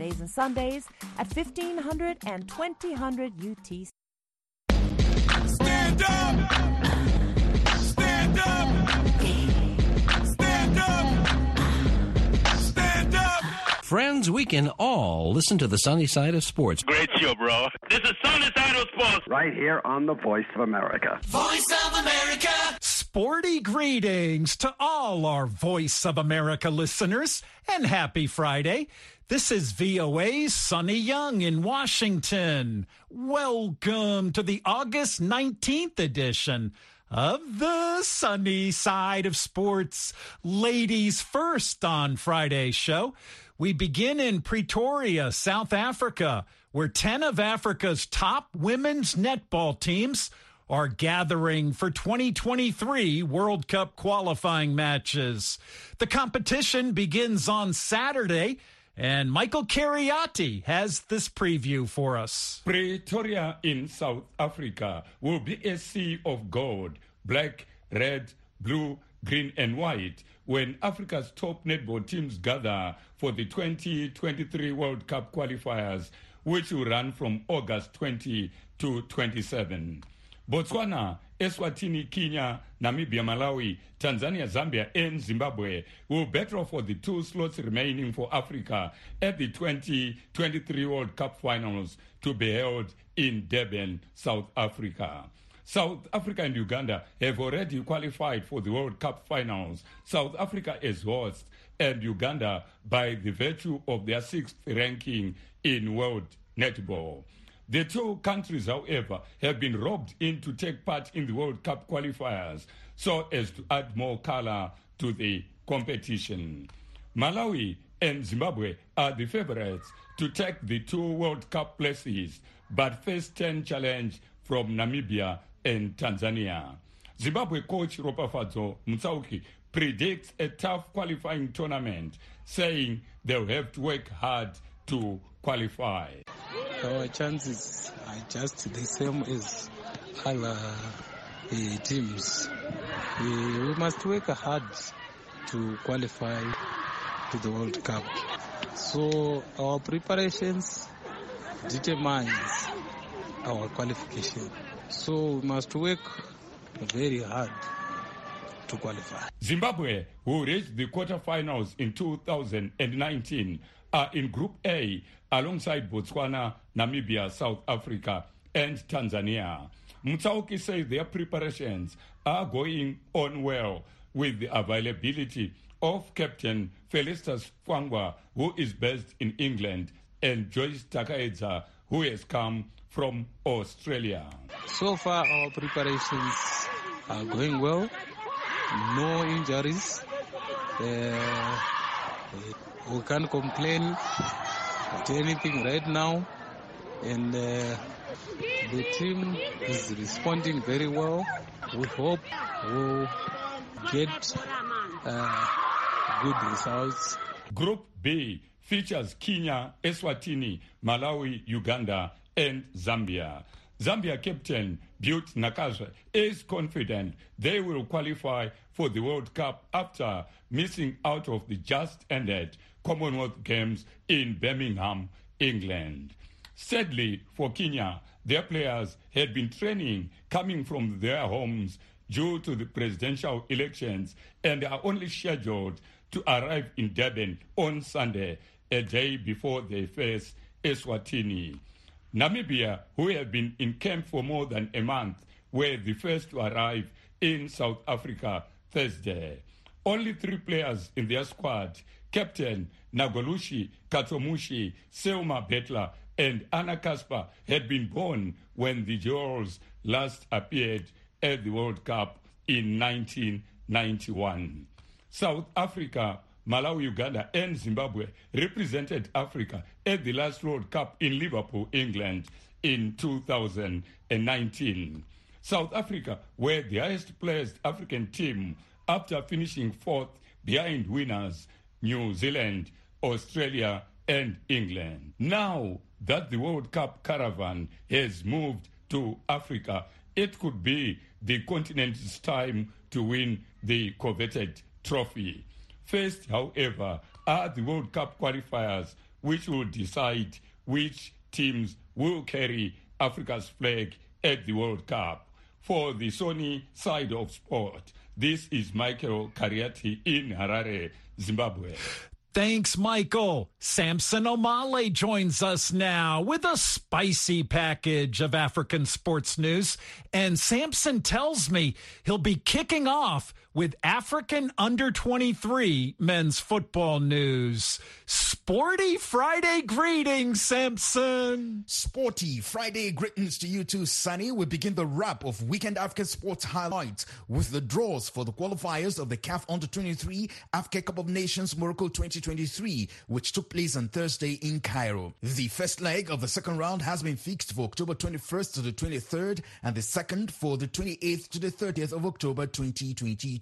Days and Sundays at 1500 and 2000 UTC. Stand up! Stand up! Stand up! Stand up! Friends, we can all listen to the sunny side of sports. Great show, bro. This is Sunny Side of Sports. right here on the Voice of America. Voice of America! Sporty greetings to all our Voice of America listeners and happy Friday. This is VOA's Sonny Young in Washington. Welcome to the August 19th edition of the Sunny Side of Sports. Ladies first on Friday's show. We begin in Pretoria, South Africa, where 10 of Africa's top women's netball teams are gathering for 2023 World Cup qualifying matches. The competition begins on Saturday, and Michael Kariati has this preview for us. Pretoria in South Africa will be a sea of gold, black, red, blue, green, and white when Africa's top netball teams gather for the 2023 World Cup qualifiers, which will run from August 20 to 27. Botswana, Eswatini, Kenya, Namibia, Malawi, Tanzania, Zambia, and Zimbabwe will battle for the two slots remaining for Africa at the 2023 World Cup finals to be held in Durban, South Africa. South Africa and Uganda have already qualified for the World Cup finals. South Africa as host and Uganda by the virtue of their sixth ranking in world netball. The two countries, however, have been robbed in to take part in the World Cup qualifiers so as to add more color to the competition. Malawi and Zimbabwe are the favorites to take the two World Cup places, but face 10 challenge from Namibia and Tanzania. Zimbabwe coach Ropafadzo Mutsauki predicts a tough qualifying tournament, saying they'll have to work hard to qualify. Our chances are just the same as other uh, teams. We, we must work hard to qualify to the World Cup. So our preparations determines our qualification. So we must work very hard to qualify. Zimbabwe, who reached the quarterfinals in 2019, are in Group A alongside Botswana, Namibia, South Africa, and Tanzania. Mutsauki says their preparations are going on well with the availability of Captain Felicitas Kwangwa, who is based in England, and Joyce Takaedza, who has come from Australia. So far, our preparations are going well. No injuries. Uh, we can't complain at anything right now. And uh, the team is responding very well. We hope we'll get uh, good results. Group B features Kenya, Eswatini, Malawi, Uganda, and Zambia. Zambia captain Butte Nakasha is confident they will qualify for the World Cup after missing out of the just ended Commonwealth Games in Birmingham, England. Sadly for Kenya, their players had been training coming from their homes due to the presidential elections and are only scheduled to arrive in Durban on Sunday, a day before they face Eswatini. Namibia, who have been in camp for more than a month, were the first to arrive in South Africa Thursday. Only three players in their squad, Captain Nagolushi Katomushi, Selma Betler, and Anna Kasper, had been born when the Jewels last appeared at the World Cup in 1991. South Africa, Malawi, Uganda, and Zimbabwe represented Africa at the last World Cup in Liverpool, England in 2019. South Africa were the highest placed African team after finishing fourth behind winners New Zealand, Australia, and England. Now that the World Cup caravan has moved to Africa, it could be the continent's time to win the coveted trophy. First, however, are the World Cup qualifiers which will decide which teams will carry Africa's flag at the World Cup. For the Sunny side of sport, this is Michael Kariati in Harare, Zimbabwe. Thanks, Michael. Samson Omale joins us now with a spicy package of African sports news. And Samson tells me he'll be kicking off with African under 23 men's football news. Sporty Friday greetings, Samson. Sporty Friday greetings to you too, Sonny. We begin the wrap of Weekend Africa Sports highlights with the draws for the qualifiers of the CAF Under 23 Africa Cup of Nations Morocco 2023, which took place on Thursday in Cairo. The first leg of the second round has been fixed for October 21st to the 23rd, and the second for the 28th to the 30th of October 2022.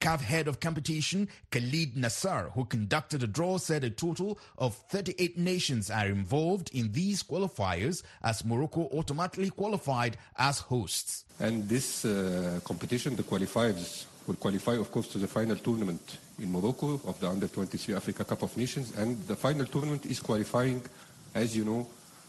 CAF head of competition Khalid Nassar, who conducted the draw, said a total of 38 nations are involved in these qualifiers as Morocco automatically qualified as hosts. And this uh, competition, the qualifiers, will qualify, of course, to the final tournament in Morocco of the Under 23 Africa Cup of Nations. And the final tournament is qualifying, as you know,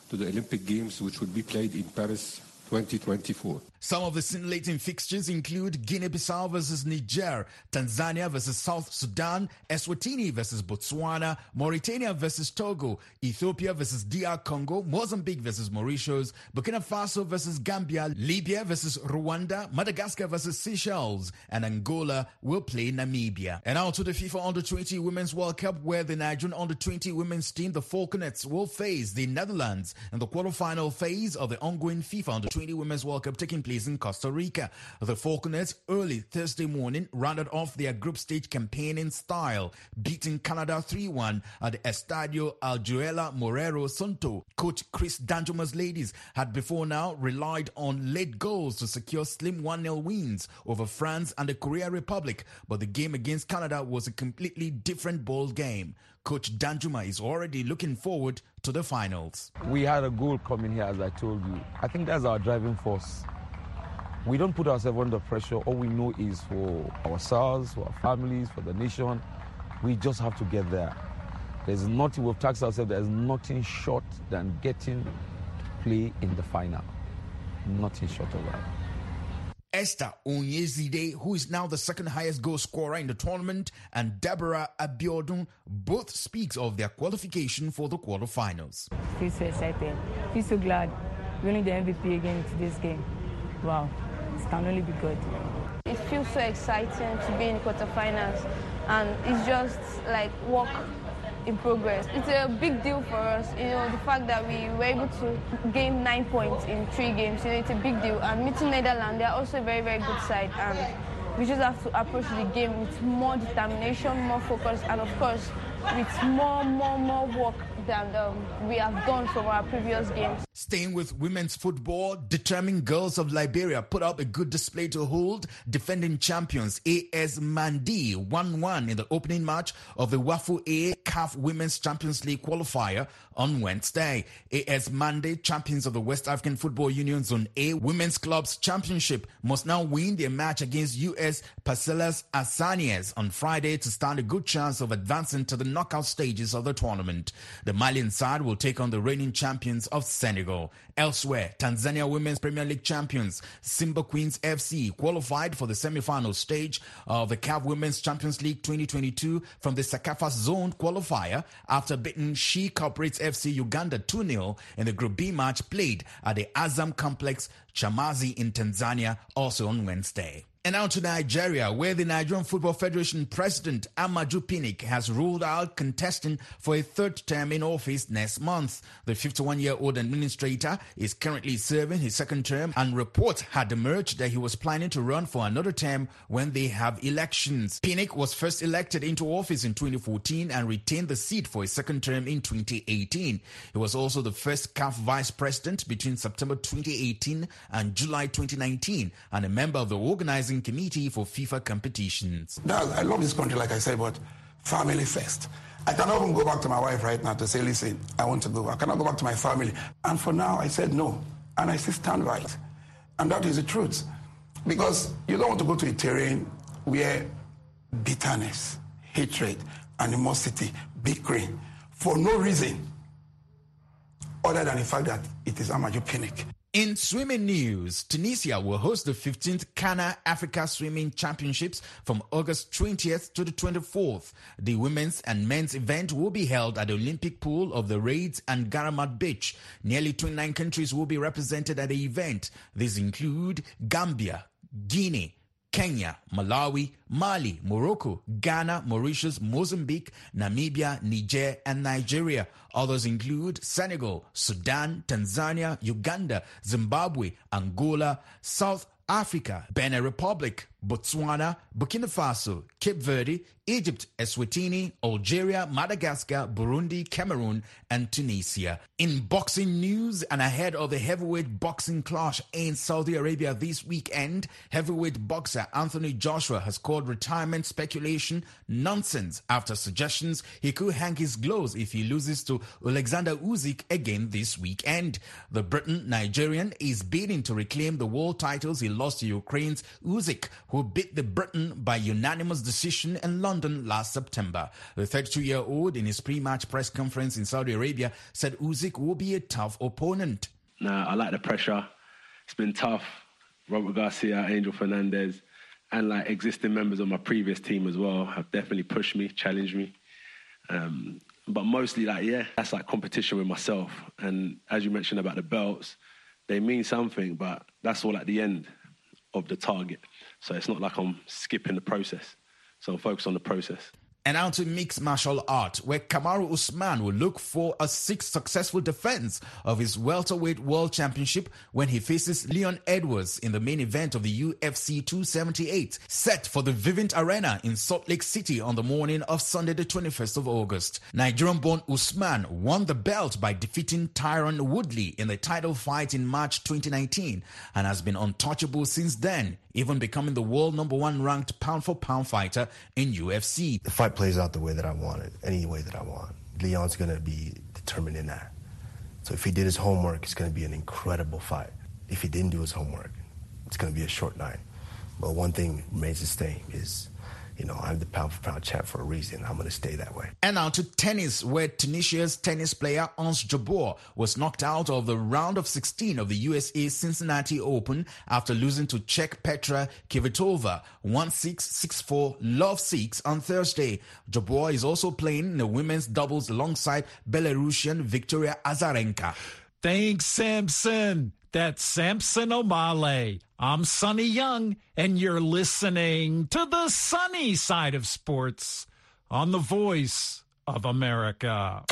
to the Olympic Games, which will be played in Paris 2024. Some of the scintillating fixtures include Guinea-Bissau versus Niger, Tanzania versus South Sudan, Eswatini versus Botswana, Mauritania versus Togo, Ethiopia versus DR Congo, Mozambique versus Mauritius, Burkina Faso versus Gambia, Libya versus Rwanda, Madagascar versus Seychelles, and Angola will play Namibia. And now to the FIFA Under-20 Women's World Cup where the Nigerian Under-20 women's team, the Falconets, will face the Netherlands in the quarterfinal phase of the ongoing FIFA Under-20 Women's World Cup taking place in Costa Rica. The Falconets early Thursday morning rounded off their group stage campaign in style, beating Canada 3-1 at the Estadio Alejandro Morera Soto. Coach Chris Danjuma's ladies had before now relied on late goals to secure slim 1-0 wins over France and the Korea Republic, but the game against Canada was a completely different ball game. Coach Danjuma is already looking forward to the finals. We had a goal coming here, as I told you. I think that's our driving force. We don't put ourselves under pressure. All we know is for ourselves, for our families, for the nation. We just have to get there. There's nothing, we've taxed ourselves, there's nothing short than getting to play in the final. Nothing short of that. Esther Onyezide, who is now the second highest goal scorer in the tournament, and Deborah Abiodun both speaks of their qualification for the quarterfinals. Feel so excited. Feel so glad. Winning the MVP again in today's game. Wow. It can only be good. It feels so exciting to be in quarterfinals, and it's just like work in progress. It's a big deal for us, you know, the fact that we were able to gain nine points in three games, you know, it's a big deal. And meeting Netherlands, they're also a very, very good side. And we just have to approach the game with more determination, more focus, and of course, with more, more, more work than um, we have done from our previous games. Staying with women's football, determined girls of Liberia put up a good display to hold defending champions AS Mandé 1-1 in the opening match of the Wafu A CAF Women's Champions League qualifier on Wednesday. AS Mandé, champions of the West African Football Union Zone A Women's Clubs Championship, must now win their match against US Parcelles Assainies on Friday to stand a good chance of advancing to the knockout stages of the tournament. The Malian side will take on the reigning champions of Senegal. Elsewhere, Tanzania Women's Premier League champions Simba Queens FC qualified for the semi-final stage of the CAF Women's Champions League 2022 from the CECAFA Zone qualifier after beating She Corporates FC Uganda 2-0 in the Group B match played at the Azam Complex, Chamazi in Tanzania also on Wednesday. And now to Nigeria, where the Nigerian Football Federation President Amaju Pinnick has ruled out contesting for a third term in office next month. The 51 year old administrator is currently serving his second term, and reports had emerged that he was planning to run for another term when they have elections. Pinnick was first elected into office in 2014 and retained the seat for a second term in 2018. He was also the first CAF vice president between September 2018 and July 2019, and a member of the organizing committee for FIFA competitions. Now, I love this country, like I said, but family first. I cannot even go back to my wife right now to say, listen, I want to go. I cannot go back to my family. And for now, I said no. And I still stand by it. And that is the truth. Because you don't want to go to a terrain where bitterness, hatred, animosity, bickering, for no reason other than the fact that it is Amaju. In swimming news, Tunisia will host the 15th Cana Africa Swimming Championships from August 20th to the 24th. The women's and men's event will be held at the Olympic Pool of the Radès and Gammarth Beach. Nearly 29 countries will be represented at the event. These include Gambia, Guinea, Kenya, Malawi, Mali, Morocco, Ghana, Mauritius, Mozambique, Namibia, Niger, and Nigeria. Others include Senegal, Sudan, Tanzania, Uganda, Zimbabwe, Angola, South Africa, Benin Republic, Botswana, Burkina Faso, Cape Verde, Egypt, Eswatini, Algeria, Madagascar, Burundi, Cameroon, and Tunisia. In boxing news and ahead of the heavyweight boxing clash in Saudi Arabia this weekend, heavyweight boxer Anthony Joshua has called retirement speculation nonsense after suggestions he could hang his gloves if he loses to Alexander Usyk again this weekend. The Briton Nigerian is bidding to reclaim the world titles he lost to Ukraine's Usyk, who beat the Briton by unanimous decision in London last September. The 32-year-old in his pre-match press conference in Saudi Arabia said Usyk will be a tough opponent. Nah, I like the pressure. It's been tough. Robert Garcia, Angel Fernandez, and like existing members of my previous team as well have definitely pushed me, challenged me. Um, but mostly, like, yeah, that's like competition with myself. And as you mentioned about the belts, they mean something, but that's all at the end of the target. So it's not like I'm skipping the process. So I'm focused on the process. And now to mixed martial art, where Kamaru Usman will look for a sixth successful defense of his welterweight world championship when he faces Leon Edwards in the main event of the UFC 278, set for the Vivint Arena in Salt Lake City on the morning of Sunday, the 21st of August. Nigerian-born Usman won the belt by defeating Tyron Woodley in the title fight in March 2019 and has been untouchable since then, even becoming the world number one ranked pound-for-pound fighter in UFC. The plays out the way that I want it, any way that I want. Leon's going to be determined in that. So if he did his homework, it's going to be an incredible fight. If he didn't do his homework, it's going to be a short night. But one thing remains the same is, you know, I'm the pound for pound champ for a reason. I'm going to stay that way. And now to tennis, where Tunisia's tennis player Ons Jabeur was knocked out of the round of 16 of the USA Cincinnati Open after losing to Czech Petra Kvitova 1-6, 6-4, love 6 on Thursday. Jabeur is also playing in the women's doubles alongside Belarusian Victoria Azarenka. Thanks, Samson. That's Samson Omale. I'm Sonny Young, and you're listening to the sunny side of sports on the voice of America.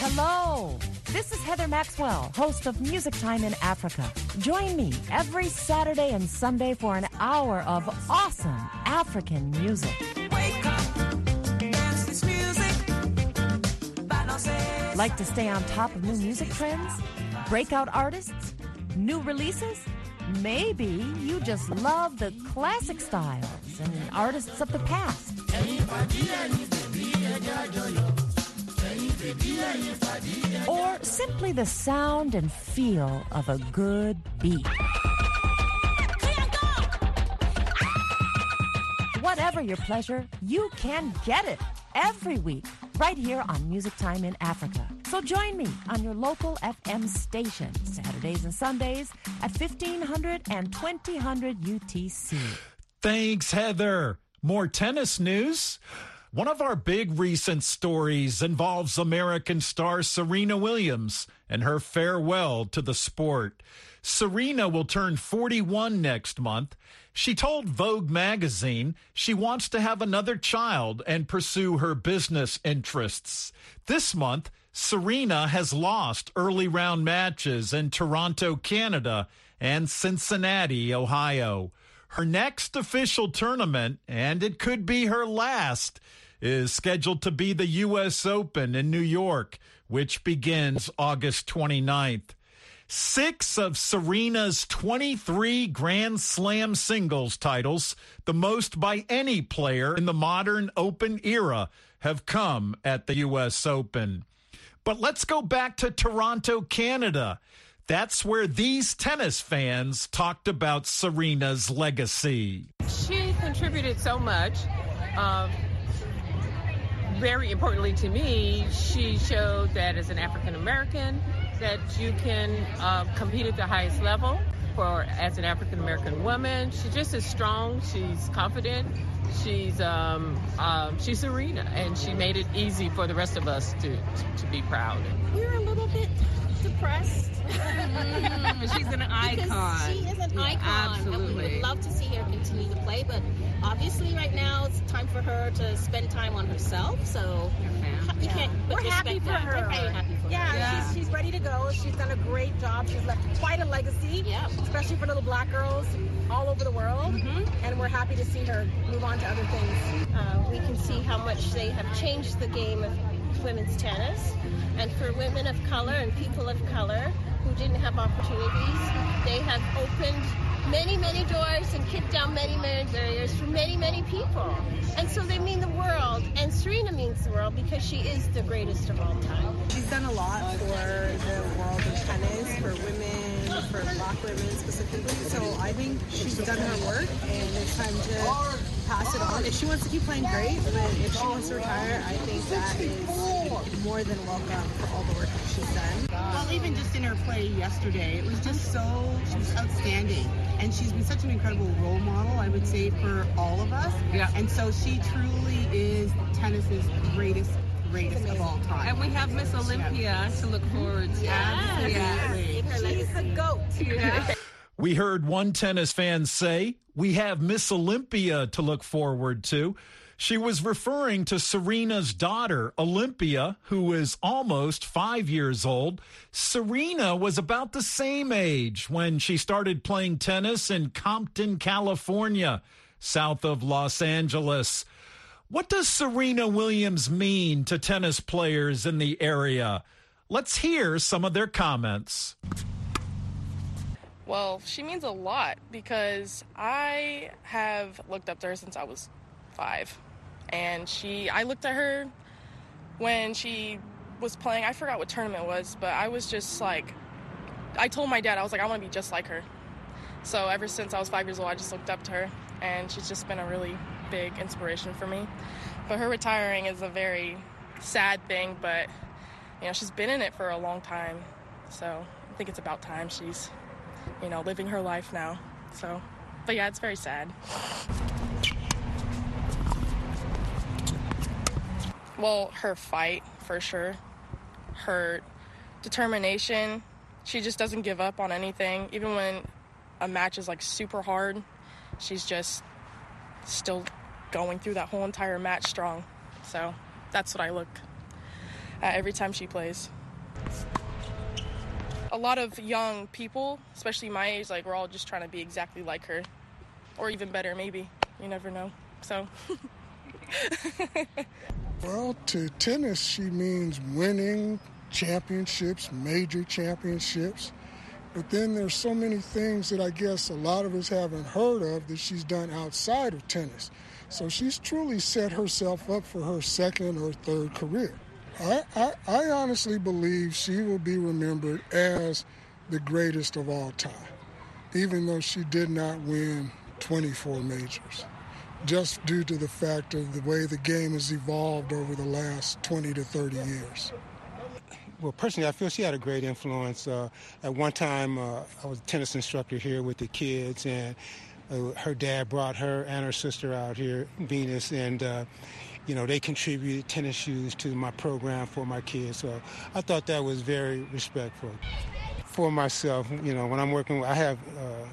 Hello. This is Heather Maxwell, host of Music Time in Africa. Join me every Saturday and Sunday for an hour of awesome African music. Like to stay on top of new music trends? Breakout artists? New releases? Maybe you just love the classic styles and artists of the past. Or simply the sound and feel of a good beat. Whatever your pleasure, you can get it every week right here on Music Time in Africa. So join me on your local FM station Saturdays and Sundays at 1500 and 2000 UTC. Thanks, Heather. More tennis news. One of our big recent stories involves American star Serena Williams and her farewell to the sport. Serena will turn 41 next month. She told Vogue magazine she wants to have another child and pursue her business interests. This month, Serena has lost early round matches in Toronto, Canada and Cincinnati, Ohio. Her next official tournament, and it could be her last, is scheduled to be the U.S. Open in New York, which begins August 29th. Six of Serena's 23 Grand Slam singles titles, the most by any player in the modern Open era, have come at the U.S. Open. But let's go back to Toronto, Canada. That's where these tennis fans talked about Serena's legacy. She contributed so much. Um, very importantly to me, she showed that as an African American, that you can uh, compete at the highest level. For as an African American woman, she just is strong. She's confident. She's um, um, she's Serena, and she made it easy for the rest of us to to, to be proud. We're a little bit depressed. She's an icon. Because she is an Yeah, icon. And we would love to see her continue to play, but obviously right now it's time for her to spend time on herself. So you can't. But We're happy for that. her. We're very happy for yeah, her. She's, she's ready to go. She's done a great job. She's left quite a legacy, especially for little black girls all over the world. Mm-hmm. And we're happy to see her move on to other things. Uh, we can see how much they have changed the game of women's tennis. And for women of color and people of color who didn't have opportunities, they have opened many, many doors and kicked down many, many barriers for many, many people. And so they mean the world. And Serena means the world because she is the greatest of all time. She's done a lot for the world of tennis, for women, for black women specifically. So I think she's done her work and it's time to pass it on. If she wants to keep playing, great. But if she wants to retire, I think that is more than welcome for all the work that she's done. Well, even just in her play yesterday, it was just so, she was outstanding. And she's been such an incredible role model, I would say, for all of us. Yeah. And so she truly is tennis's greatest, greatest of all time. And we have Miss Olympia to look forward to. Absolutely. She's the goat. We heard one tennis fan say, We have Miss Olympia to look forward to. She was referring to Serena's daughter, Olympia, who is almost five years old. Serena was about the same age when she started playing tennis in Compton, California, south of Los Angeles. What does Serena Williams mean to tennis players in the area? Let's hear some of their comments. Well, she means a lot because I have looked up to her since I was five. And she, I looked at her when she was playing, I forgot what tournament was, but I was just like, I told my dad, I was like, I want to be just like her. So ever since I was five years old, I just looked up to her. And she's just been a really big inspiration for me. But her retiring is a very sad thing, but, you know, she's been in it for a long time. So I think it's about time she's you know, living her life now. So, but yeah, it's very sad. Well, her fight, for sure. Her determination. She just doesn't give up on anything. Even when a match is like super hard, she's just still going through that whole entire match strong. So, that's what I look at every time she plays a lot of young people, especially my age, like we're all just trying to be exactly like her, or even better, maybe. You never know. So, Well, to tennis, she means winning championships, major championships. But then there's so many things that I guess a lot of us haven't heard of that she's done outside of tennis. So she's truly set herself up for her second or third career. I, I, I honestly believe she will be remembered as the greatest of all time, even though she did not win 24 majors, just due to the fact of the way the game has evolved over the last 20 to 30 years. Well, personally, I feel she had a great influence. Uh, at one time, uh, I was a tennis instructor here with the kids, and uh, her dad brought her and her sister out here, Venus, and uh, you know they contributed tennis shoes to my program for my kids. So I thought that was very respectful. For myself, you know, when I'm working, with, I have uh,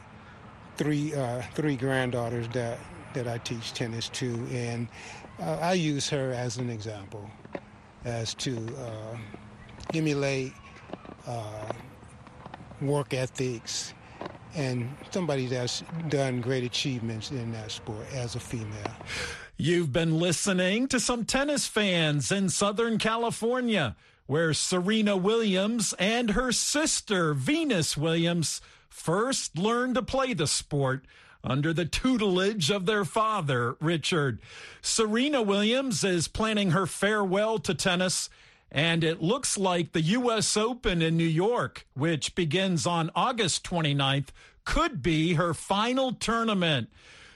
three uh, three granddaughters that that I teach tennis to, and uh, I use her as an example as to uh, emulate uh, work ethics and somebody that's done great achievements in that sport as a female. You've been listening to some tennis fans in Southern California, where Serena Williams and her sister, Venus Williams, first learned to play the sport under the tutelage of their father, Richard. Serena Williams is planning her farewell to tennis, and it looks like the U.S. Open in New York, which begins on August 29th, could be her final tournament.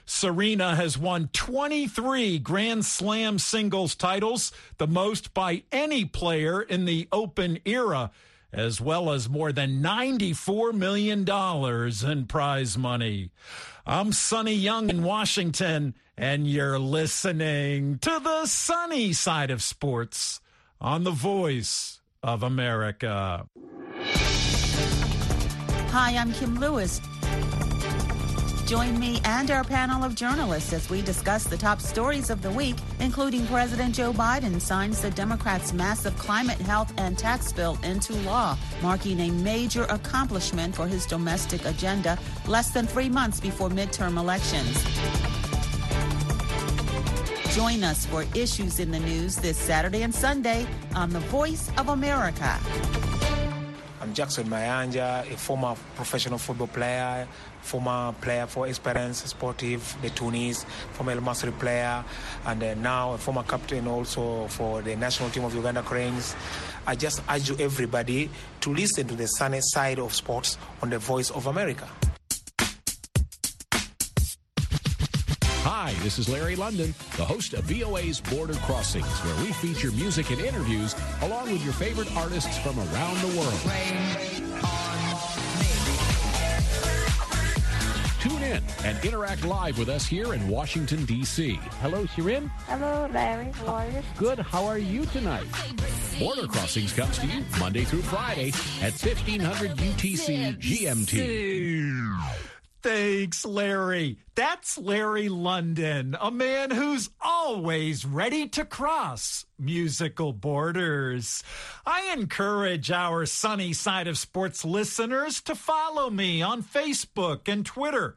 Serena has won 23 Grand Slam singles titles, the most by any player in the Open era, as well as more than $94 million in prize money. I'm Sonny Young in Washington, and you're listening to the sunny side of sports on the voice of America. Hi, I'm Kim Lewis. Join me and our panel of journalists as we discuss the top stories of the week, including President Joe Biden signs the Democrats' massive climate, health, and tax bill into law, marking a major accomplishment for his domestic agenda less than three months before midterm elections. Join us for issues in the news this Saturday and Sunday on The Voice of America. Jackson Mayanja, a former professional football player, former player for Esperance Sportive, the Tunis, former El Masri player, and uh, now a former captain also for the national team of Uganda Cranes. I just urge everybody to listen to the sunny side of sports on the Voice of America. Hi, this is Larry London, the host of VOA's Border Crossings, where we feature music and interviews along with your favorite artists from around the world. Tune in and interact live with us here in Washington, D.C. Hello, Shirin. Hello, Larry. How are you? Good. How are you tonight? Border Crossings comes to you Monday through Friday at 1500 UTC GMT. Thanks, Larry. That's Larry London, a man who's always ready to cross musical borders. I encourage our sunny side of sports listeners to follow me on Facebook and Twitter.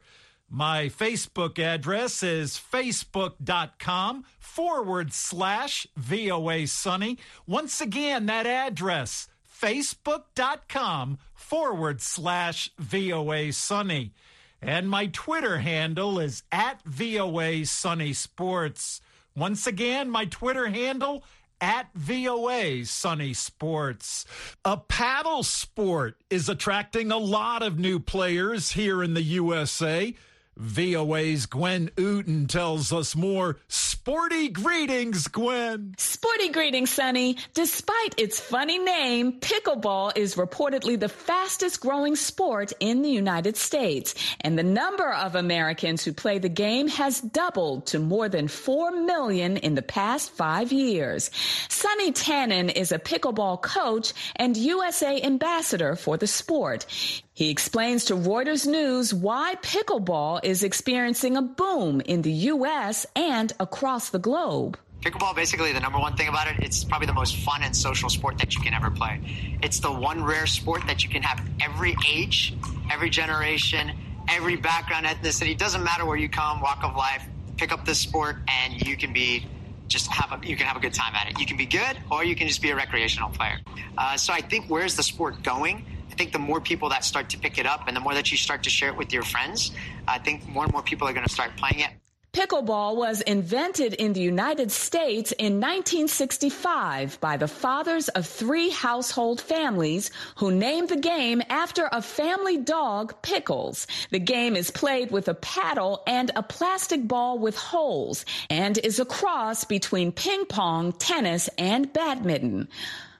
My Facebook address is facebook.com forward slash VOA Sunny. Once again, that address, facebook.com forward slash VOA Sunny. And my Twitter handle is at VOA Sunny Sports. Once again, my Twitter handle at VOA Sunny Sports. A paddle sport is attracting a lot of new players here in the USA. VOA's Gwen Outen tells us more. Sporty greetings, Gwen. Sporty greetings, Sonny. Despite its funny name, pickleball is reportedly the fastest growing sport in the United States. And the number of Americans who play the game has doubled to more than 4 million in the past five years. Sonny Tannen is a pickleball coach and USA ambassador for the sport. He explains to Reuters News why pickleball is experiencing a boom in the U.S. and across the globe. Pickleball, basically, the number one thing about it, it's probably the most fun and social sport that you can ever play. It's the one rare sport that you can have every age, every generation, every background, ethnicity. Doesn't matter where you come, walk of life. Pick up this sport, and you can be just have a you can have a good time at it. You can be good, or you can just be a recreational player. Uh, so I think where's the sport going? Think the more people that start to pick it up and the more that you start to share it with your friends, I think more and more people are going to start playing it. Pickleball was invented in the United States in 1965 by the fathers of three household families who named the game after a family dog, Pickles. The game is played with a paddle and a plastic ball with holes and is a cross between ping pong, tennis, and badminton.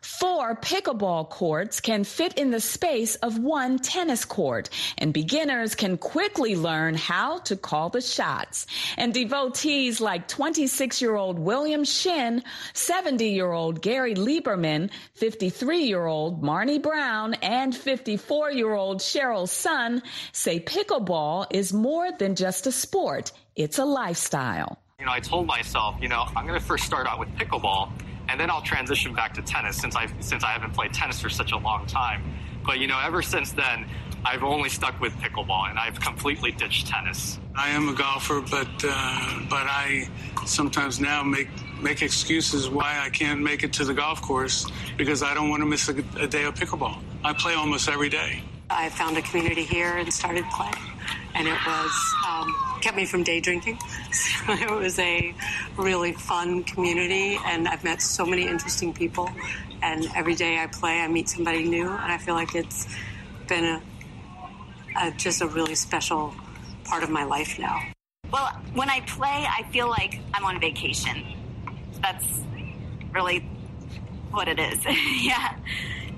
Four pickleball courts can fit in the space of one tennis court, and beginners can quickly learn how to call the shots. And devotees like 26 year old William Shin, 70 year old Gary Lieberman, 53 year old Marnie Brown, and 54 year old Cheryl Sun say pickleball is more than just a sport, it's a lifestyle. You know, I told myself, you know, I'm going to first start out with pickleball and then I'll transition back to tennis since I since I haven't played tennis for such a long time. But you know, ever since then, I've only stuck with pickleball, and I've completely ditched tennis. I am a golfer, but uh, but I sometimes now make make excuses why I can't make it to the golf course because I don't want to miss a, a day of pickleball. I play almost every day. I found a community here and started playing, and it was um, kept me from day drinking. So it was a really fun community, and I've met so many interesting people. And every day I play, I meet somebody new, and I feel like it's been a, a just a really special part of my life now. Well, when I play, I feel like I'm on vacation. That's really what it is. yeah,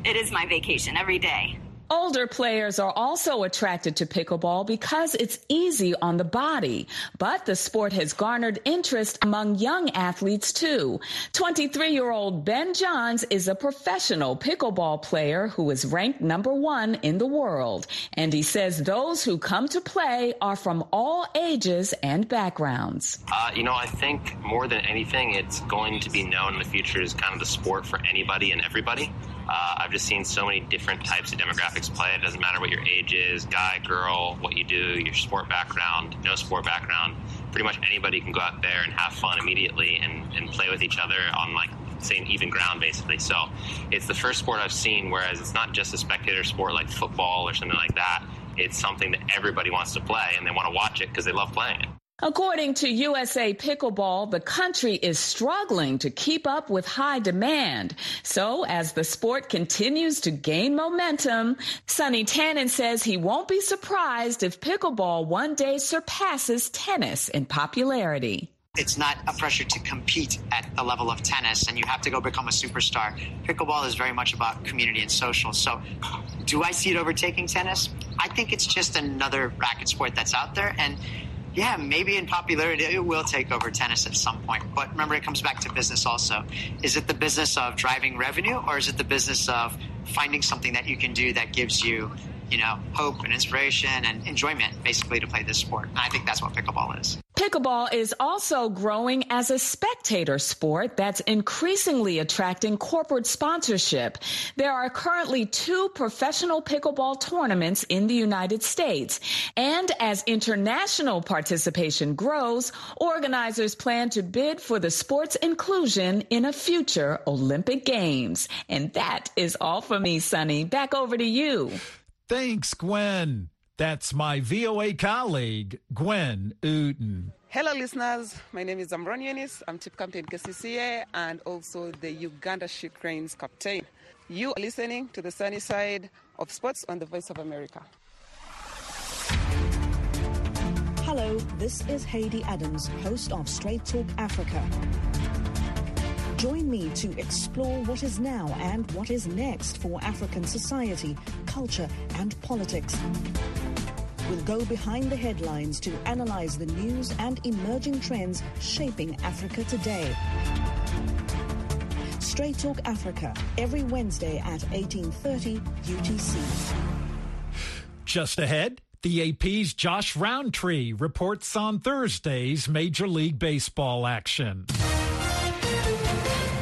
it is my vacation every day. Older players are also attracted to pickleball because it's easy on the body. But the sport has garnered interest among young athletes too. 23 year old Ben Johns is a professional pickleball player who is ranked number one in the world. And he says those who come to play are from all ages and backgrounds. Uh, you know, I think more than anything, it's going to be known in the future as kind of the sport for anybody and everybody. Uh, I've just seen so many different types of demographics play. It doesn't matter what your age is, guy, girl, what you do, your sport background, no sport background. Pretty much anybody can go out there and have fun immediately and, and play with each other on like same even ground basically. So it's the first sport I've seen whereas it's not just a spectator sport like football or something like that. It's something that everybody wants to play and they want to watch it because they love playing it. According to USA Pickleball, the country is struggling to keep up with high demand. So as the sport continues to gain momentum, Sonny Tannen says he won't be surprised if pickleball one day surpasses tennis in popularity. It's not a pressure to compete at the level of tennis and you have to go become a superstar. Pickleball is very much about community and social. So, do I see it overtaking tennis? I think it's just another racket sport that's out there. And yeah, maybe in popularity it will take over tennis at some point. But remember, it comes back to business also. Is it the business of driving revenue or is it the business of finding something that you can do that gives you, you know, hope and inspiration and enjoyment basically to play this sport? And I think that's what pickleball is. Pickleball is also growing as a spectator sport that's increasingly attracting corporate sponsorship. There are currently two professional pickleball tournaments in the United States. And as international participation grows, organizers plan to bid for the sport's inclusion in a future Olympic Games. And that is all for me, Sonny. Back over to you. Thanks, Gwen. That's my VOA colleague, Gwen Outen. Hello, listeners. My name is Amron Yunis. I'm Chief Captain KCCA and also the Uganda Ship Cranes captain. You are listening to the sunny side of sports on the Voice of America. Hello, this is Haiti Adams, host of Straight Talk Africa. Join me to explore what is now and what is next for African society, culture, and politics. We'll go behind the headlines to analyze the news and emerging trends shaping Africa today. Straight Talk Africa, every Wednesday at 1830 UTC. Just ahead, the AP's Josh Roundtree reports on Thursday's Major League Baseball action.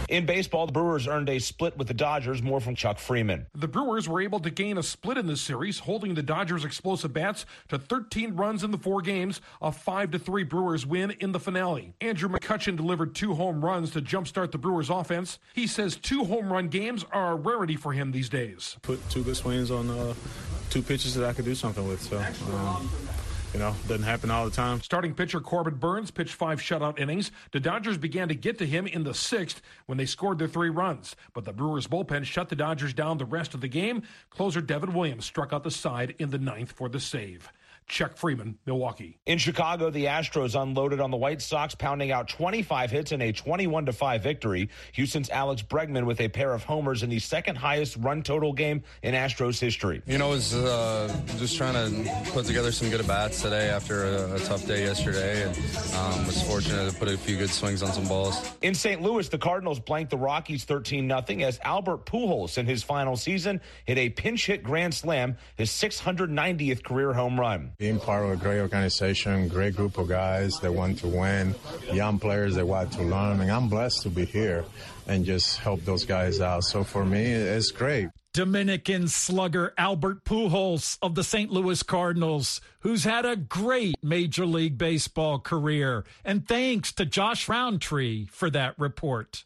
In baseball, the Brewers earned a split with the Dodgers, more from Chuck Freeman. The Brewers were able to gain a split in this series, holding the Dodgers' explosive bats to 13 runs in the four games, a 5 to 3 Brewers win in the finale. Andrew McCutchen delivered two home runs to jumpstart the Brewers' offense. He says two home run games are a rarity for him these days. Put two good swings on uh, two pitches that I could do something with. So. Um, you know, doesn't happen all the time. Starting pitcher Corbin Burnes pitched five shutout innings. The Dodgers began to get to him in the sixth when they scored their three runs, but the Brewers bullpen shut the Dodgers down the rest of the game. Closer Devin Williams struck out the side in the ninth for the save. Chuck Freeman, Milwaukee. In Chicago, the Astros unloaded on the White Sox, pounding out 25 hits in a 21 to 5 victory. Houston's Alex Bregman with a pair of homers in the second highest run total game in Astros history. You know, I was uh, just trying to put together some good at bats today after a, a tough day yesterday, and um, was fortunate to put a few good swings on some balls. In St. Louis, the Cardinals blanked the Rockies 13 0 as Albert Pujols in his final season hit a pinch hit grand slam, his 690th career home run being part of a great organization, great group of guys that want to win, young players that want to learn. And I'm blessed to be here and just help those guys out. So for me, it's great. Dominican slugger Albert Pujols of the St. Louis Cardinals, who's had a great Major League Baseball career. And thanks to Josh Roundtree for that report.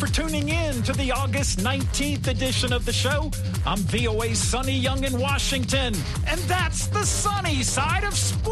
For tuning in to the August 19th edition of the show. I'm VOA's Sonny Young in Washington, and that's the sunny side of sports.